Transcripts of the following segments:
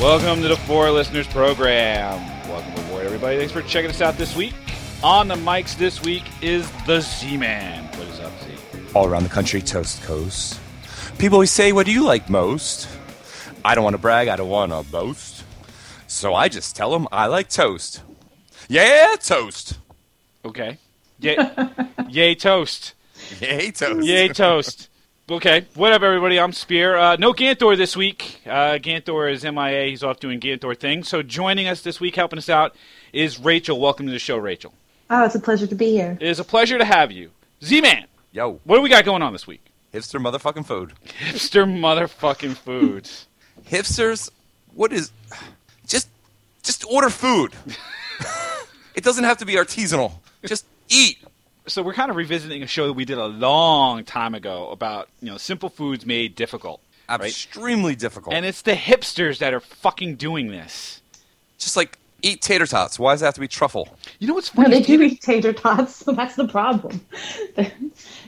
Welcome to the Four Listeners Program. Welcome aboard, everybody. Thanks for checking us out this week. On the mics this week is the Z Man. What is up, Z? all around the country, toast coast. People always say, What do you like most? I don't want to brag, I don't want to boast. So I just tell them I like toast. Yeah, toast. Okay. Yay, yay toast. Yay, toast. Yay toast. Okay, what up, everybody? I'm Spear. Uh, no Gantor this week. Uh, Gantor is MIA. He's off doing Gantor things. So joining us this week, helping us out, is Rachel. Welcome to the show, Rachel. Oh, it's a pleasure to be here. It is a pleasure to have you. Z-Man, Yo, what do we got going on this week? hipster motherfucking food. Hipster motherfucking foods. Hipsters, what is. Just, just order food. it doesn't have to be artisanal. Just eat. So we're kind of revisiting a show that we did a long time ago about you know simple foods made difficult, right? Extremely difficult. And it's the hipsters that are fucking doing this. just like eat tater tots. Why does it have to be truffle? You know what's No, funny? they do eat tater tots, so that's the problem.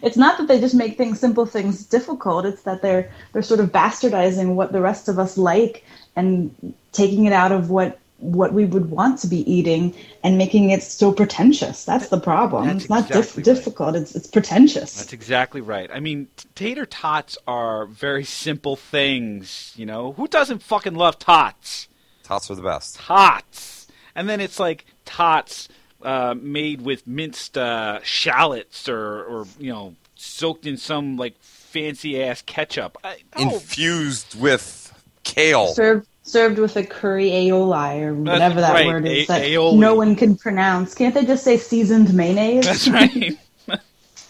it's not that they just make things simple things difficult. It's that they're they're sort of bastardizing what the rest of us like and taking it out of what what we would want to be eating and making it so pretentious. That's the problem. That's it's not dif- right. difficult. It's it's pretentious. That's exactly right. I mean, tater tots are very simple things. You know, who doesn't fucking love tots? Tots are the best. Tots, and then it's like tots uh, made with minced uh, shallots or, or you know, soaked in some like fancy ass ketchup. I, oh, Infused with kale. served served with a curry aioli or That's whatever that right, word is a- that aioli. no one can pronounce. Can't they just say seasoned mayonnaise? that's right,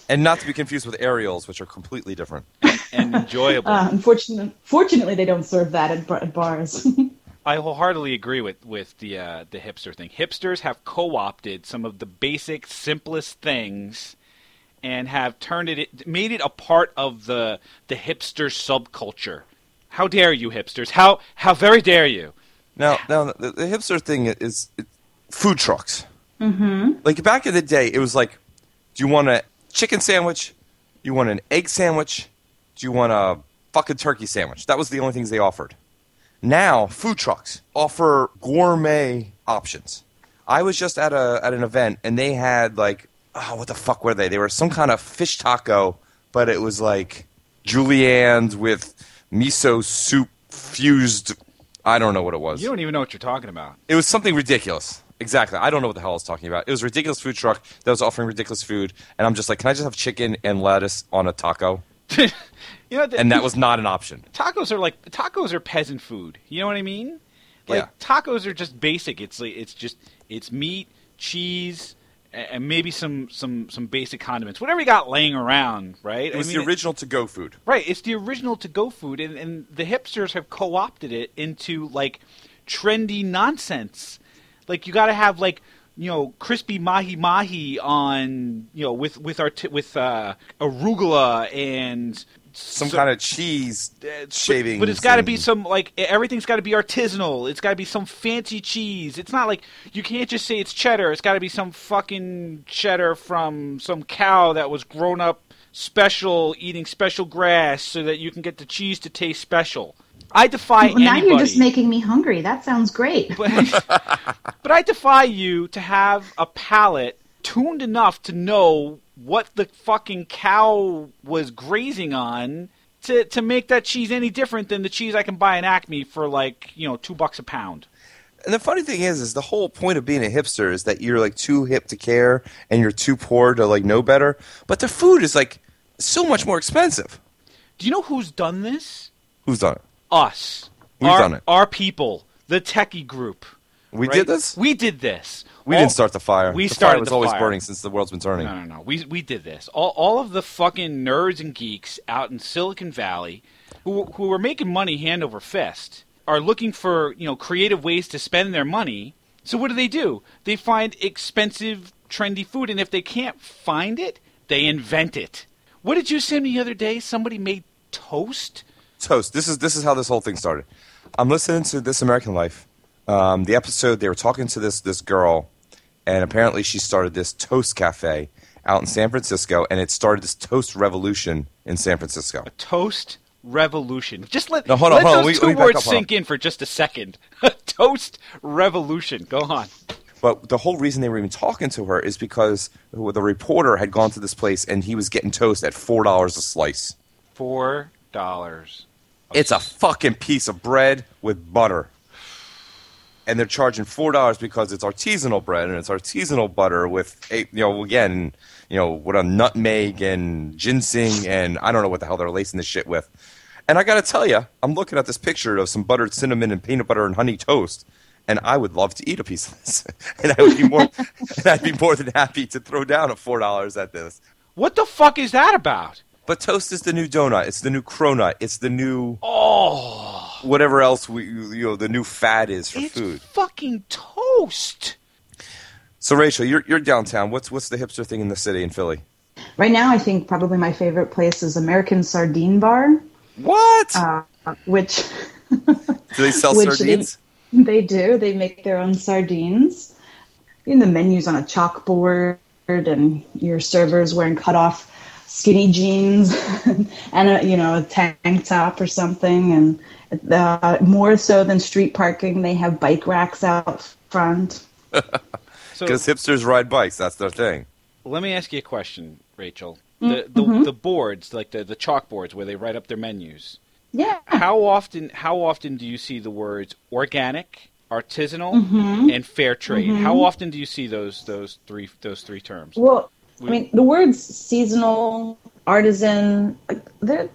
And not to be confused with aerials, which are completely different. and enjoyable. Uh, unfortunately, fortunately, they don't serve that at, bar- at bars. I wholeheartedly agree with with the uh, the hipster thing. Hipsters have co-opted some of the basic, simplest things, and have turned it, made it a part of the the hipster subculture. How dare you, hipsters? How how very dare you? Now, now the, the hipster thing is it, food trucks. Mm-hmm. Like back in the day, it was like, do you want a chicken sandwich? Do You want an egg sandwich? Do you want a fucking turkey sandwich? That was the only things they offered. Now, food trucks offer gourmet options. I was just at a at an event and they had like, oh, what the fuck were they? They were some kind of fish taco, but it was like juliennes with miso soup fused. I don't know what it was. You don't even know what you're talking about. It was something ridiculous. Exactly. I don't know what the hell I was talking about. It was a ridiculous food truck that was offering ridiculous food, and I'm just like, can I just have chicken and lettuce on a taco? you know, the, And that was not an option. tacos are like tacos are peasant food. You know what I mean? Like Yeah. tacos are just basic. It's like it's just it's meat, cheese, and maybe some some some basic condiments. Whatever you got laying around, right? It was I mean, the original to-go food. Right, it's the original to go food, and, and the hipsters have co opted it into like trendy nonsense. Like you got to have like you know crispy mahi mahi on you know with with our with uh, arugula and Some so- kind of cheese uh, but- shavings. But, it's got to and- be some like everything's got to be artisanal. It's got to be some fancy cheese. It's not like you can't just say it's cheddar. It's got to be some fucking cheddar from some cow that was grown up special, eating special grass, so that you can get the cheese to taste special. I defy Well, now anybody. you're just making me hungry. That sounds great. but, but I defy you to have a palate tuned enough to know what the fucking cow was grazing on to, to make that cheese any different than the cheese I can buy in Acme for like, you know, two bucks a pound. And the funny thing is, is the whole point of being a hipster is that you're like too hip to care and you're too poor to like know better. But the food is like so much more expensive. Do you know who's done this? Who's done it? Us. We've our, done it. Our people. The techie group. We right? did this. We did this. We All- didn't start the fire. We the started fire was the always fire. burning since the world's been turning. No, no, no. We we did this. All all of the fucking nerds and geeks out in Silicon Valley, who who are making money hand over fist, are looking for you know creative ways to spend their money. So what do they do? They find expensive, trendy food, and if they can't find it, they invent it. What did you say me the other day? Somebody made toast. toast. This is this is how this whole thing started. I'm listening to This American Life. Um, the episode they were talking to this this girl, and apparently she started this toast cafe out in San Francisco, and it started this toast revolution in San Francisco. A toast revolution. Just let, No, hold on, let hold on. those We- two we words up, sink in for just a second. toast revolution. Go on. But the whole reason they were even talking to her is because the reporter had gone to this place and he was getting toast at four dollars a slice. Four dollars. It's a fucking piece of bread with butter. And they're charging four dollars because it's artisanal bread and it's artisanal butter with a you know again you know what a nutmeg and ginseng and I don't know what the hell they're lacing this shit with. And I got to tell you, I'm looking at this picture of some buttered cinnamon and peanut butter and honey toast, and I would love to eat a piece of this, and I would be more and I'd be more than happy to throw down a four dollars at this. What the fuck is that about? But toast is the new donut. It's the new cronut. It's the new Oh, whatever else we you know the new fad is for it's food. fucking toast. So Rachel, you're you're downtown. What's what's the hipster thing in the city in Philly? Right now, I think probably my favorite place is American Sardine Bar, What? uh, which Do they sell which they- sardines? They do. They make their own sardines. And the menu's on a chalkboard, and your server's wearing cut off skinny jeans and a you know a tank top or something. And uh, more so than street parking, they have bike racks out front. So Because hipsters ride bikes. That's their thing. let me ask you a question, Rachel. Mm, the the, mm-hmm. the boards, like the the chalkboards where they write up their menus. Yeah. How often how often do you see the words organic, artisanal, mm-hmm. and fair trade? Mm-hmm. How often do you see those those three those three terms? Well, I mean, the words seasonal, artisan, like,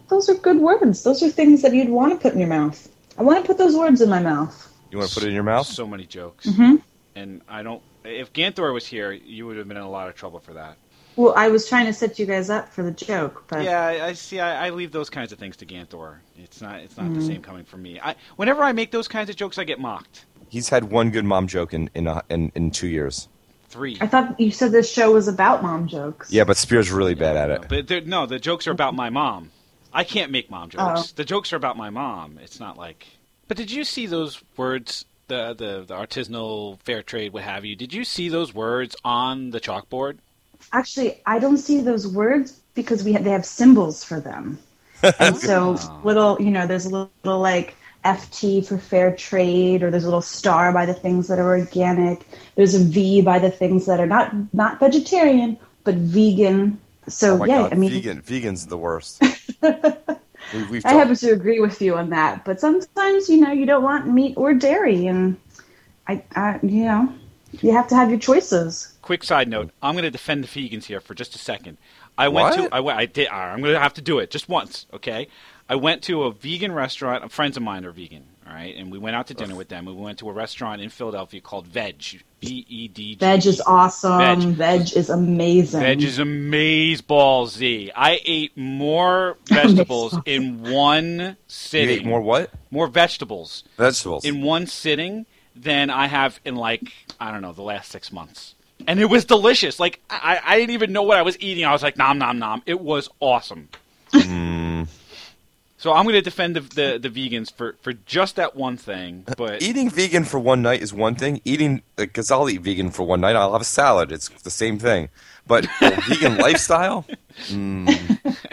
those are good words. Those are things that you'd want to put in your mouth. I want to put those words in my mouth. You want to put it in your mouth? So many jokes. Mm-hmm. And I don't. If Ganthor was here, you would have been in a lot of trouble for that. Well, I was trying to set you guys up for the joke, but Yeah, I, I see. I, I leave those kinds of things to Ganthor. It's not. It's not Mm-hmm. the same coming from me. I, whenever I make those kinds of jokes, I get mocked. He's had one good mom joke in in a, in, in two years. Three. I thought you said this show was about mom jokes. Yeah, but Spear's really bad at it. But they're- no, the jokes are about my mom. I can't make mom jokes. Oh. The jokes are about my mom. It's not like. But did you see those words? The, the the artisanal, fair trade, what have you? Did you see those words on the chalkboard? Actually, I don't see those words because we have, they have symbols for them. And so oh. little, you know, there's a little, little like FT for fair trade, or there's a little star by the things that are organic. There's a V by the things that are not not vegetarian but vegan. So Oh my yeah, god, I mean, vegan vegan's the worst. we, we've I happen to agree with you on that. But sometimes, you know, you don't want meat or dairy, and I, I you know, you have to have your choices. Quick side note: I'm going to defend the vegans here for just a second. I went What? to I went I did I'm going to have to do it just once, okay? I went to a vegan restaurant. Friends of mine are vegan, all right, and we went out to dinner with them. We went to a restaurant in Philadelphia called Vedge, B E D G. Vedge is awesome. Vedge. Vedge, is amazing. Vedge is amaze ball Z. I ate more vegetables in one you sitting. ate more what? more vegetables Vegetables. in one sitting than I have in like I don't know the last six months. And it was delicious. Like I, I didn't even know what I was eating. I was like nom nom nom. It was awesome. Mm. So I'm going to defend the, the the vegans for for just that one thing. Uh, but Eating vegan for one night is one thing. Eating, because I'll eat vegan for one night, I'll have a salad. It's the same thing. But a vegan lifestyle? Mm.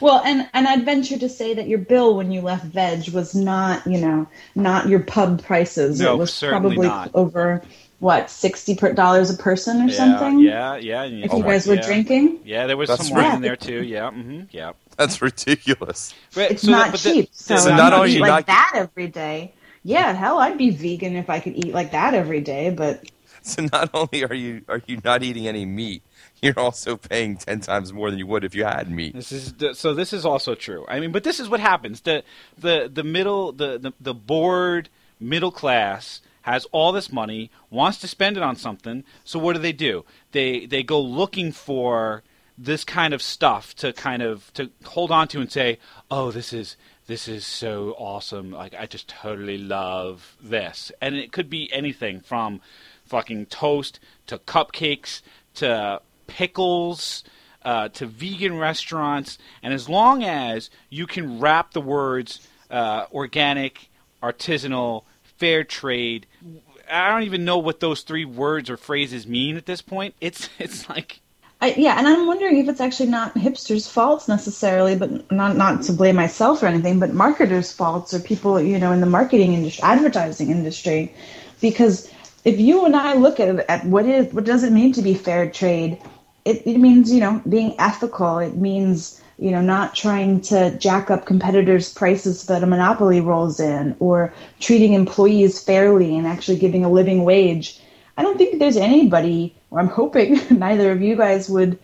Well, and and I'd venture to say that your bill when you left Vedge was not, you know, not your pub prices. No, it was certainly probably not. over what sixty dollars a person or yeah, something. yeah, yeah. and If Oh you my- guys were yeah. drinking, Yeah, there was That's some wine right. in there too. Yeah, hmm yeah. That's ridiculous. But, it's so not that- but the- cheap. so so I'm not not only like not- that every day. Yeah, hell, I'd be vegan if I could eat like that every day. But So not only are you are you not eating any meat, you're also paying ten times more than you would if you had meat. This is the, so. This is also true. I mean, but this is what happens. the the The middle, the the, the bored middle class has all this money, wants to spend it on something. So what do they do? They they go looking for this kind of stuff to kind of to hold on to and say, "Oh, this is this is so awesome. Like I just totally love this." And it could be anything from fucking toast to cupcakes to pickles uh, to vegan restaurants, and as long as you can wrap the words uh, organic, artisanal, fair trade, I don't even know what those three words or phrases mean at this point. It's it's like I, yeah, and I'm wondering if it's actually not hipsters' faults necessarily, but not not to blame myself or anything, but marketers' faults or people you know in the marketing industry, advertising industry, because if you and I look at at what is what does it mean to be fair trade, it, it means you know being ethical. It means you know not trying to jack up competitors' prices that a monopoly rolls in, or treating employees fairly and actually giving a living wage. I don't think there's anybody, or I'm hoping neither of you guys would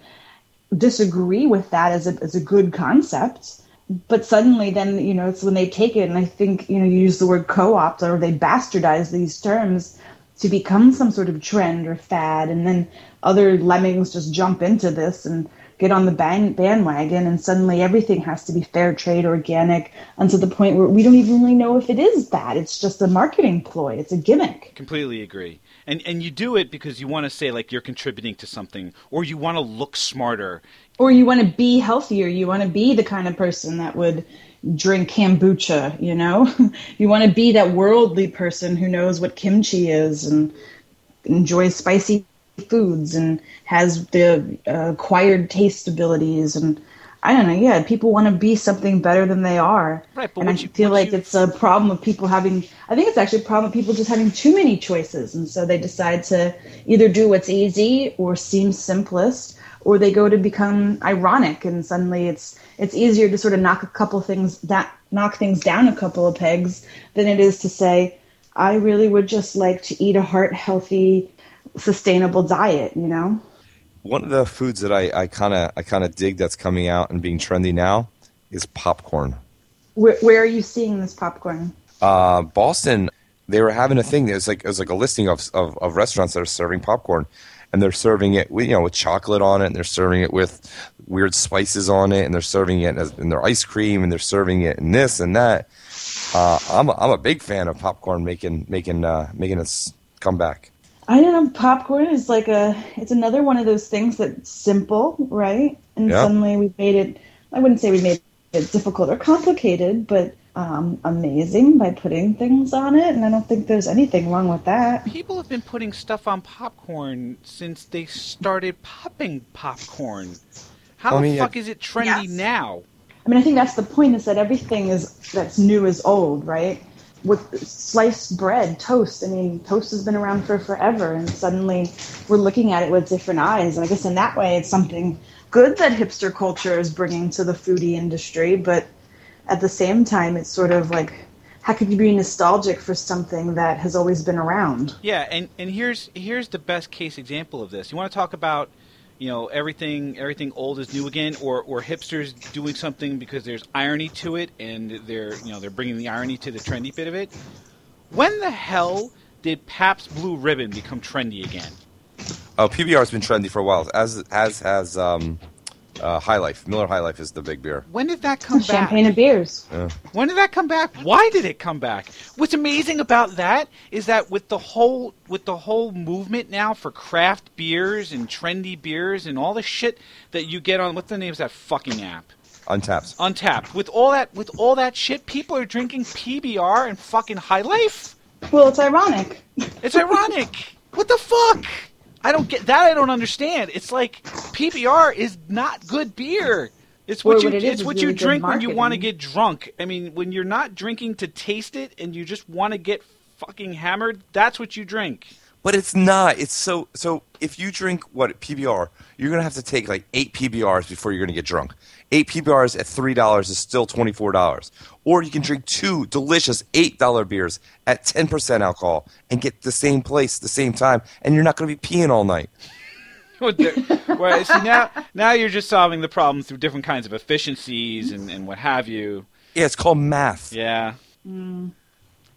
disagree with that as a as a good concept. But suddenly, then you know, it's when they take it, and I think you know, you use the word co-opt or they bastardize these terms to become some sort of trend or fad, and then other lemmings just jump into this and get on the band- bandwagon, and suddenly everything has to be fair trade, organic, and to the point where we don't even really know if it is that. It's just a marketing ploy. It's a gimmick. Completely agree. And and you do it because you want to say like you're contributing to something, or you want to look smarter, or you want to be healthier. You want to be the kind of person that would drink kombucha, you know? you want to be that worldly person who knows what kimchi is and enjoys spicy foods and has the uh, acquired taste abilities and I don't know. Yeah, people want to be something better than they are, right? But and I you, feel like you... it's a problem of people having. I think it's actually a problem of people just having too many choices, and so they decide to either do what's easy or seems simplest, or they go to become ironic and suddenly it's it's easier to sort of knock a couple things that knock things down a couple of pegs than it is to say i really would just like to eat a heart healthy sustainable diet you know? One of the foods that i kind of i kind of dig that's coming out and being trendy now is popcorn. Where, where are you seeing this popcorn? Uh, boston they were having a thing. It was like it was like a listing of, of, of restaurants that are serving popcorn. And they're serving it with you know with chocolate on it, and they're serving it with weird spices on it, and they're serving it in their ice cream, and they're serving it in this and that. Uh, I'm a, I'm a big fan of popcorn making making uh, making its comeback. I don't know. Popcorn is like a it's another one of those things that's simple, right? And yeah. suddenly we've made it. I wouldn't say we made it difficult or complicated, but um, amazing by putting things on it, and I don't think there's anything wrong with that. People have been putting stuff on popcorn since they started popping popcorn. How I mean, the fuck is it trendy yes. now? I mean, I think that's the point: is that everything is that's new is old, right? With sliced bread, toast. I mean, toast has been around for forever, and suddenly we're looking at it with different eyes. And I guess in that way, it's something good that hipster culture is bringing to the foodie industry, but at the same time, it's sort of like how could you be nostalgic for something that has always been around? Yeah, and, and here's here's the best case example of this. You want to talk about you know everything everything old is new again, or or hipsters doing something because there's irony to it, and they're you know they're bringing the irony to the trendy bit of it. When the hell did Pabst Blue Ribbon become trendy again? Oh, PBR has been trendy for a while, as as has um, uh, High Life. Miller High Life is the big beer. When did that come back? Champagne and beers. Yeah. When did that come back? Why did it come back? What's amazing about that is that with the whole with the whole movement now for craft beers and trendy beers and all the shit that you get on what's the name of that fucking app? Untappd. Untappd. With all that with all that shit, people are drinking PBR and fucking High Life. Well, it's ironic. It's ironic. what the fuck? I don't get that. I don't understand. It's like PBR is not good beer. It's what you. It it's what really you drink when you want to get drunk. I mean, when you're not drinking to taste it and you just want to get fucking hammered, that's what you drink. But it's not. It's so so. If you drink what PBR, you're gonna have to take like eight PBRs before you're gonna get drunk. Eight PBRs at three dollars is still twenty four dollars. Or you can drink two delicious eight dollar beers at ten percent alcohol and get the same place, the same time, and you're not gonna be peeing all night. well, see now, now you're just solving the problem through different kinds of efficiencies and, and what have you. Yeah, it's called math. Yeah. Mm.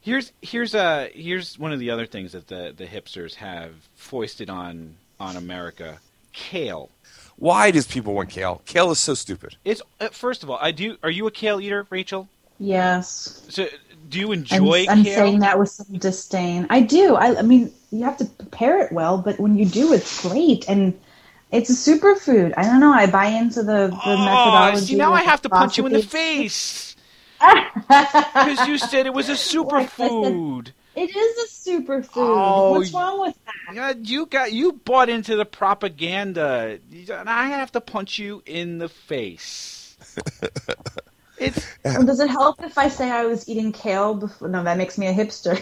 Here's here's a here's one of the other things that the the hipsters have foisted on on America: kale. Why does people want kale? Kale is so stupid. It's uh, first of all, I do. Are you a kale eater, Rachel? Yes. So, do you enjoy? I'm, I'm saying that with some disdain. I do. I, I mean, you have to prepare it well, but when you do, it's great and. It's a superfood. I don't know. I buy into the, the oh, methodology. See, now I have to punch you in the face. Because you said it was a superfood. It is a superfood. Oh, What's wrong with that? Yeah, you got you bought into the propaganda, and I have to punch you in the face. it's Well, does it help if I say I was eating kale before? No, that makes me a hipster.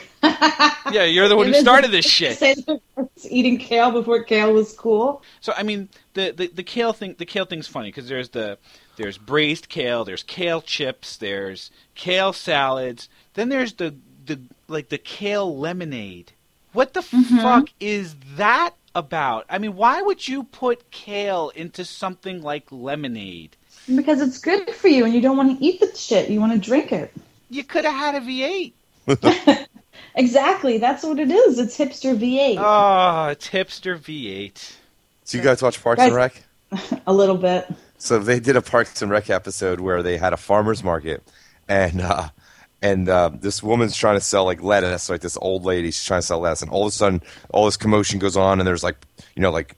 yeah, you're the one who started this shit. Say that I eating kale before kale was cool. So I mean, the the, the kale thing the kale thing's funny because there's the there's braised kale, there's kale chips, there's kale salads, then there's the the like the kale lemonade. What the mm-hmm. fuck is that about? I mean, why would you put kale into something like lemonade? Because it's good for you and you don't want to eat the shit. You want to drink it. You could have had a V8. Exactly. That's what it is. It's hipster V8. Oh, ah, it's hipster V8. So you guys watch Parks Guys- and Rec? a little bit. So they did a Parks and Rec episode where they had a farmers market, and uh, and uh, this woman's trying to sell like lettuce, like this old lady, she's trying to sell lettuce, and all of a sudden, all this commotion goes on, and there's like, you know, like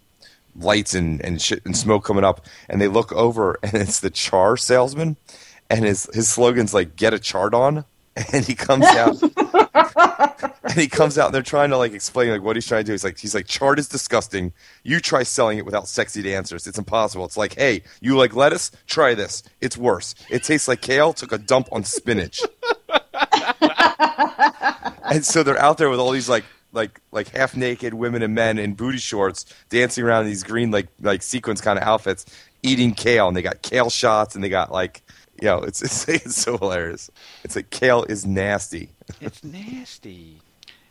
lights and and shit and smoke coming up, and they look over, and it's the chard salesman, and his his slogan's like "Get a chard on," and he comes out. And he comes out and they're trying to like explain like what he's trying to do. He's like he's like chard is disgusting. You try selling it without sexy dancers. It's impossible. It's like, hey, you like lettuce? Try this. It's worse. It tastes like kale took a dump on spinach. and so they're out there with all these like like like half naked women and men in booty shorts dancing around in these green like like sequence kind of outfits, eating kale, and they got kale shots and they got like you know it's it's, it's so hilarious. It's like kale is nasty. It's nasty.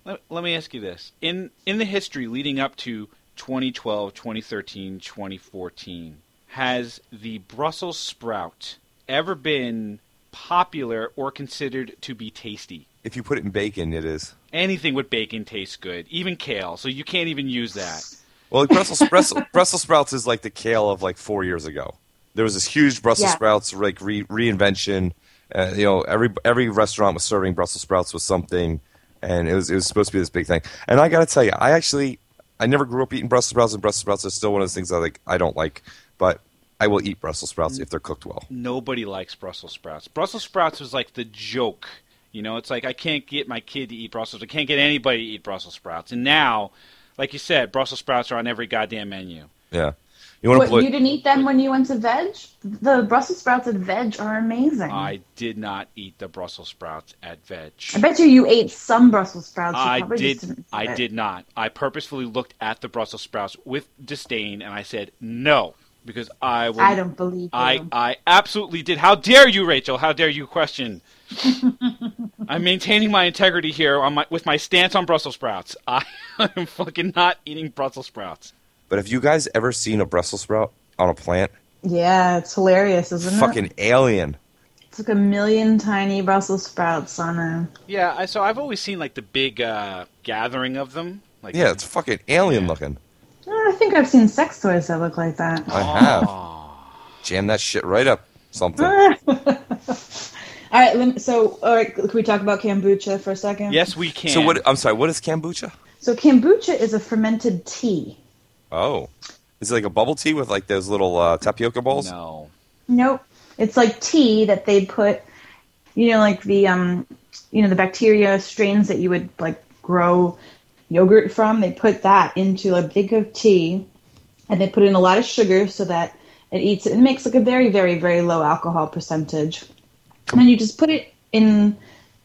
Let, let me ask you this. In in the history leading up to 2012, 2013, 2014, has the Brussels sprout ever been popular or considered to be tasty? If you put it in bacon, it is. Anything with bacon tastes good, even kale. So you can't even use that. Well, like Brussels, Brussels, Brussels sprouts is like the kale of like four years ago. There was this huge Brussels Yeah. sprouts like re- reinvention. Uh, you know, every every restaurant was serving Brussels sprouts with something, and it was it was supposed to be this big thing. And I got to tell you, I actually I never grew up eating Brussels sprouts, and Brussels sprouts are still one of those things I like I don't like, but I will eat Brussels sprouts if they're cooked well. Nobody likes Brussels sprouts. Brussels sprouts was like the joke. You know, it's like I can't get my kid to eat Brussels. I can't get anybody to eat Brussels sprouts. And now, like you said, Brussels sprouts are on every goddamn menu. Yeah, you want to put you didn't eat them when you went to vedge? The Brussels sprouts at vedge are amazing. I did not eat the Brussels sprouts at Vedge. I bet you you ate some Brussels sprouts. You I did. I it. did not. I purposefully looked at the Brussels sprouts with disdain, and I said no because I will. I don't believe you. I, I absolutely did. How dare you, Rachel? How dare you question? I'm maintaining my integrity here on my, with my stance on Brussels sprouts. I am fucking not eating Brussels sprouts. But have you guys ever seen a Brussels sprout on a plant? yeah, it's hilarious, isn't it? Fucking alien. It's like a million tiny Brussels sprouts on a. Yeah, I, so I've always seen like the big uh, gathering of them. Like Yeah, it's fucking alien Yeah. looking. Oh, I think I've seen sex toys that look like that. I have. Jam that shit right up something. all right, let me, so all right, can we talk about kombucha for a second? Yes, we can. So what? I'm sorry. What is kombucha? So kombucha is a fermented tea. Oh, is it like a bubble tea with like those little uh, tapioca balls? No. Nope. It's like tea that they put, you know, like the um, you know, the bacteria strains that you would like grow yogurt from. They put that into a big of tea, and they put in a lot of sugar so that it eats it and makes like a very, very, very low alcohol percentage. And then you just put it in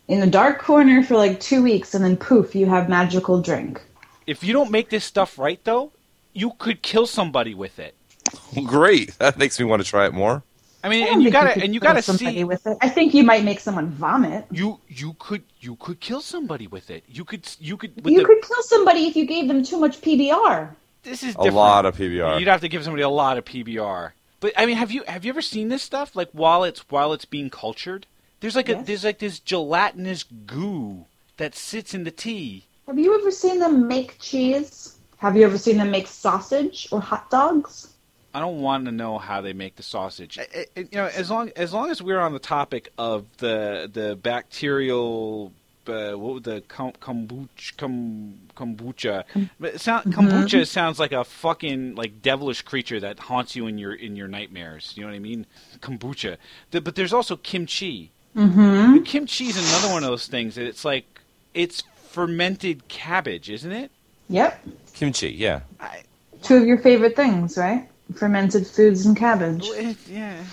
in the dark corner for like two weeks, and then poof, you have magical drink. If you don't make this stuff right, though, you could kill somebody with it. Great. That makes me want to try it more. I mean, I and you gotta could and you gotta somebody see with it. I think you might make someone vomit. you you could you could kill somebody with it. You could you could with You the, could kill somebody if you gave them too much PBR. this is A lot of PBR. You'd have to give somebody a lot of PBR. But I mean, have you have you ever seen this stuff? Like while it's while it's being cultured, there's like a there's like this gelatinous goo that sits in the tea. Have you ever seen them make cheese? Have you ever seen them make sausage or hot dogs? I don't want to know how they make the sausage. I- I- you know, as long as long as we're on the topic of the the bacterial, uh, what would the kom- kombucha, kom, kombucha. But it sound, kombucha sounds like a fucking like devilish creature that haunts you in your in your nightmares. You know what I mean? Kombucha. The, but there's also kimchi. Mm-hmm. Kimchi is another one of those things that it's like it's fermented cabbage, isn't it? Yep. Kimchi, yeah. I, Two of your favorite things, right? Fermented foods and cabbage. yeah.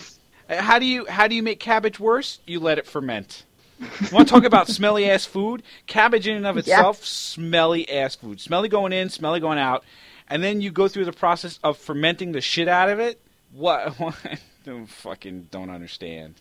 How do you how do you make cabbage worse? You let it ferment. Want to talk about smelly ass food? Cabbage in and of Yeah. itself, smelly ass food. Smelly going in, smelly going out, and then you go through the process of fermenting the shit out of it. What? what? don't fucking don't understand.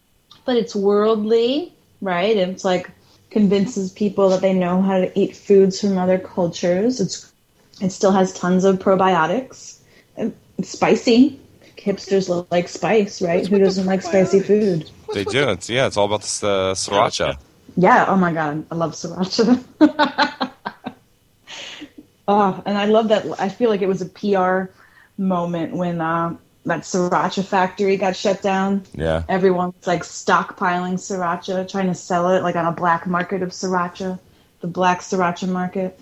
But it's worldly, right? It's like convinces people that they know how to eat foods from other cultures. It's it still has tons of probiotics. It's spicy. Hipsters lo- like spice, right? What's Who doesn't like spicy food? What's They do. the- It's, yeah, it's all about this uh, sriracha. Yeah. Oh my god, I love sriracha. oh, and I love that. I feel like it was a PR moment when uh, that sriracha factory got shut down. Yeah. Everyone's like stockpiling sriracha, trying to sell it like on a black market of sriracha, the black sriracha market.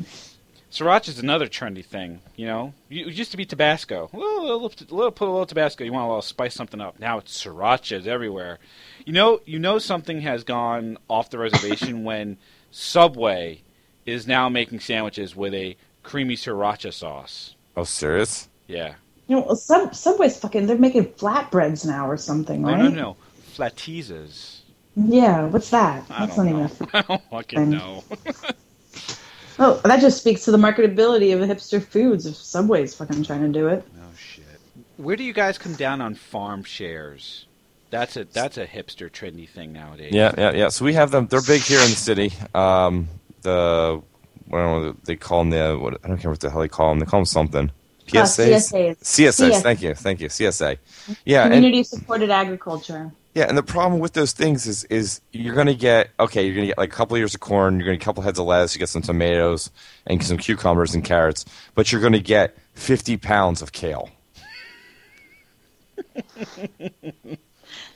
Sriracha is another trendy thing. You know, it used to be Tabasco. A little, little, little- put a little Tabasco. You want a little spice something up. Now it's srirachas everywhere. You know, you know something has gone off the reservation when Subway is now making sandwiches with a creamy sriracha sauce. Oh, serious? Yeah. You know, Sub- Subway's fucking. They're making flatbreads now or something, right? No, right? no, no. Flatizzas. Yeah, what's that? I That's don't not know. even. I don't fucking know. Oh, that just speaks to the marketability of hipster foods. If Subway's fucking trying to do it. oh shit. Where do you guys come down on farm shares? That's a that's a hipster trendy thing nowadays. Yeah, yeah, yeah. So we have them. They're big here in the city. Um, the I don't know what they call them. The what, I don't care what the hell they call them. They call them something. PSAs. Oh, CSAs. CSAs. Thank you, thank you. CSA. Yeah, and, Community supported agriculture. yeah, and the problem with those things is is you're gonna get okay. You're gonna get like a couple of ears of corn. You're gonna get a couple heads of lettuce. You get some tomatoes and some cucumbers and carrots. But you're gonna get 50 pounds of kale.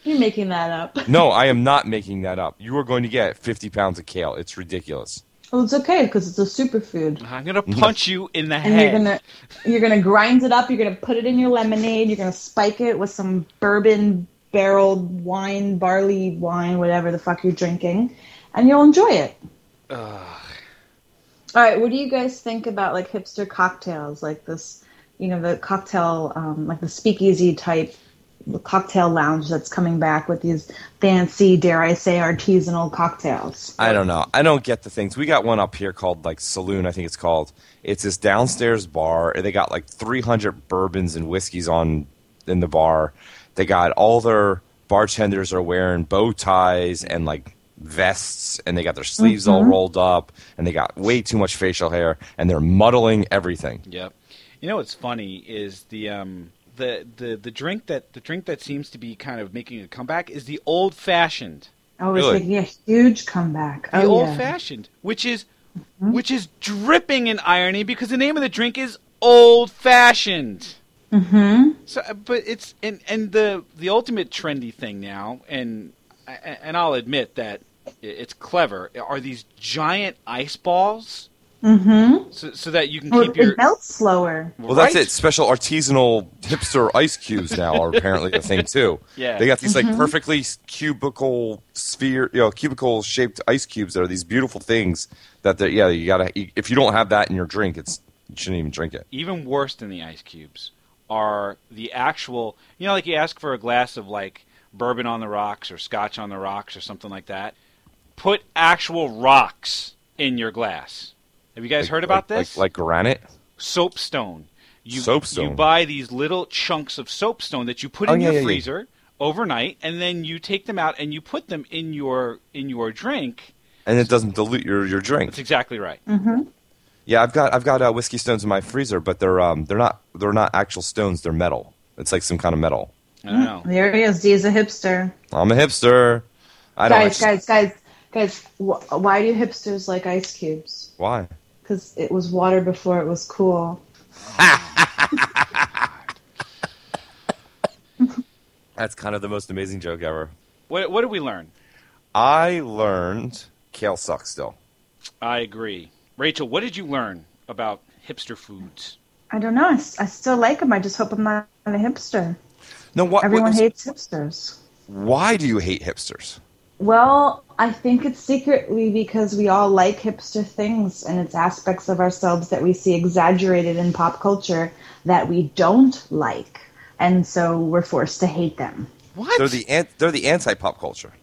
You're making that up. No, I am not making that up. You are going to get 50 pounds of kale. It's ridiculous. Well, it's okay because it's a superfood. I'm gonna punch you in the And head. you're gonna you're gonna grind it up. You're gonna put it in your lemonade. You're gonna spike it with some bourbon barreled wine, barley wine, whatever the fuck you're drinking, and you'll enjoy it. Ugh. All right, what do you guys think about like hipster cocktails, like this, you know, the cocktail, um, like the speakeasy type cocktail lounge that's coming back with these fancy, dare I say, artisanal cocktails? I don't know. I don't get the things. We got one up here called like Saloon, I think it's called. It's this downstairs bar. and They got like 300 bourbons and whiskeys on in the bar. They got all their bartenders are wearing bow ties and like vests and they got their sleeves all rolled up and they got way too much facial hair and they're muddling everything. Yep. You know what's funny is the um the, the the drink that the drink that seems to be kind of making a comeback is the old fashioned. Oh, it's Really? making a huge comeback. The oh, old yeah. fashioned, which is which is dripping in irony because the name of the drink is old fashioned. Mm-hmm. So, uh, but it's and and the the ultimate trendy thing now, and and I'll admit that it's clever. Are these giant ice balls Mm-hmm. so, so that you can Well, keep your it melts slower. Well, that's Right? it. Special artisanal hipster ice cubes now are apparently a thing too. Yeah. they got these like perfectly cubical sphere, you know, cubicle shaped ice cubes that are these beautiful things that they yeah you gotta if you don't have that in your drink, it's you shouldn't even drink it. even worse than the ice cubes are the actual you know like you ask for a glass of like bourbon on the rocks or scotch on the rocks or something like that put actual rocks in your glass have you guys Like- heard about like- this Like, like granite. soapstone you, Soapstone. you buy these little chunks of soapstone that you put Oh, in yeah, your yeah, yeah. freezer overnight and then you take them out and you put them in your in your drink and it doesn't dilute your, your drink. that's exactly right Yeah, I've got I've got uh, whiskey stones in my freezer, but they're um they're not they're not actual stones. They're metal. It's like some kind of metal. i don't know There he is. He's a hipster. I'm a hipster. I don't. Guys, I guys, guys, guys. Wh- why do hipsters like ice cubes? Why? Because it was water before it was cool. That's kind of the most amazing joke ever. what, what did we learn I learned kale sucks still. i agree rachel what did you learn about hipster foods I don't know. I still like them. I just hope I'm not a hipster. No, what? Everyone what- hates hipsters. Why do you hate hipsters? Well, I think it's secretly because we all like hipster things and it's aspects of ourselves that we see exaggerated in pop culture that we don't like. And so we're forced to hate them. What? They're the an- they're the anti pop culture.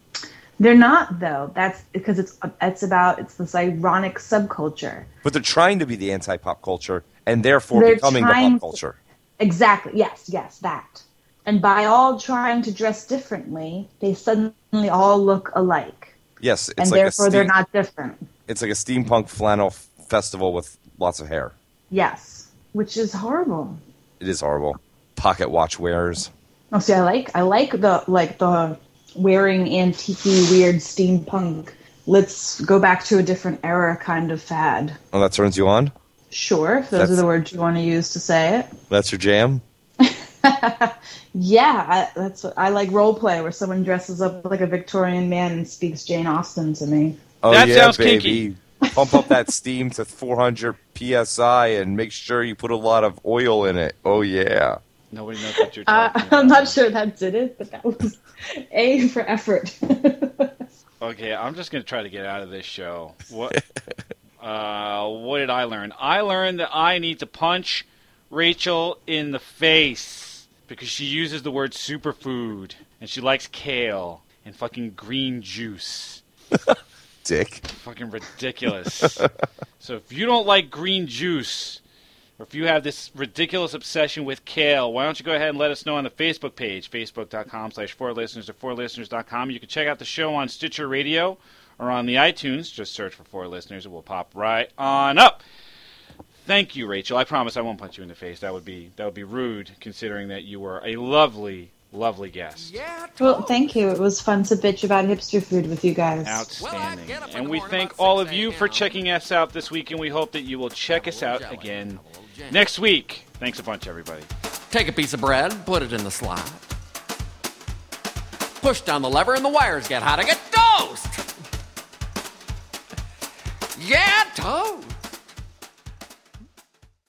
They're not though. That's because it's it's about it's this ironic subculture. But they're trying to be the anti pop culture and therefore They're becoming the trying pop to- culture. Exactly. Yes, yes, that. And by all trying to dress differently, they suddenly all look alike. Yes, it's and like therefore a they're not different. it's like a steampunk flannel f- festival with lots of hair. Yes. Which is horrible. It is horrible. Pocket watch wearers. Oh, see, I like I like the like the wearing antique weird steampunk. Let's go back to a different era kind of fad. Oh, that turns you on? Sure, if those That's- are the words you want to use to say it. That's your jam? Yeah, I, that's what I like role play where someone dresses up like a Victorian man and speaks Jane Austen to me. Oh That yeah, sounds baby. Pump up that steam to 400 psi and make sure you put a lot of oil in it. Oh yeah. Nobody knows what you're Uh, talking about. I'm not sure that did it, but that was A for effort. Okay, I'm just gonna try to get out of this show. What? uh, what did I learn? I learned that I need to punch Rachel in the face because she uses the word superfood and she likes kale and fucking green juice. Dick. Fucking ridiculous. so if you don't like green juice, or if you have this ridiculous obsession with kale, why don't you go ahead and let us know on the Facebook page, facebook.com slash four listeners or four listeners.com. You can check out the show on Stitcher Radio or on the iTunes. Just search for four listeners. It will pop right on up. Thank you, Rachel. I promise I won't punch you in the face. That would be that would be rude, considering that you were a lovely, lovely guest. well, thank you. It was fun to bitch about hipster food with you guys. Outstanding. Well, I get up in and we thank all of you for checking us out this week, and we hope that you will check us out jelly, again have a little jam. next week. Thanks a bunch, everybody. Take a piece of bread, put it in the slot. Push down the lever and the wires get hot. I get toast! Yeah, toast!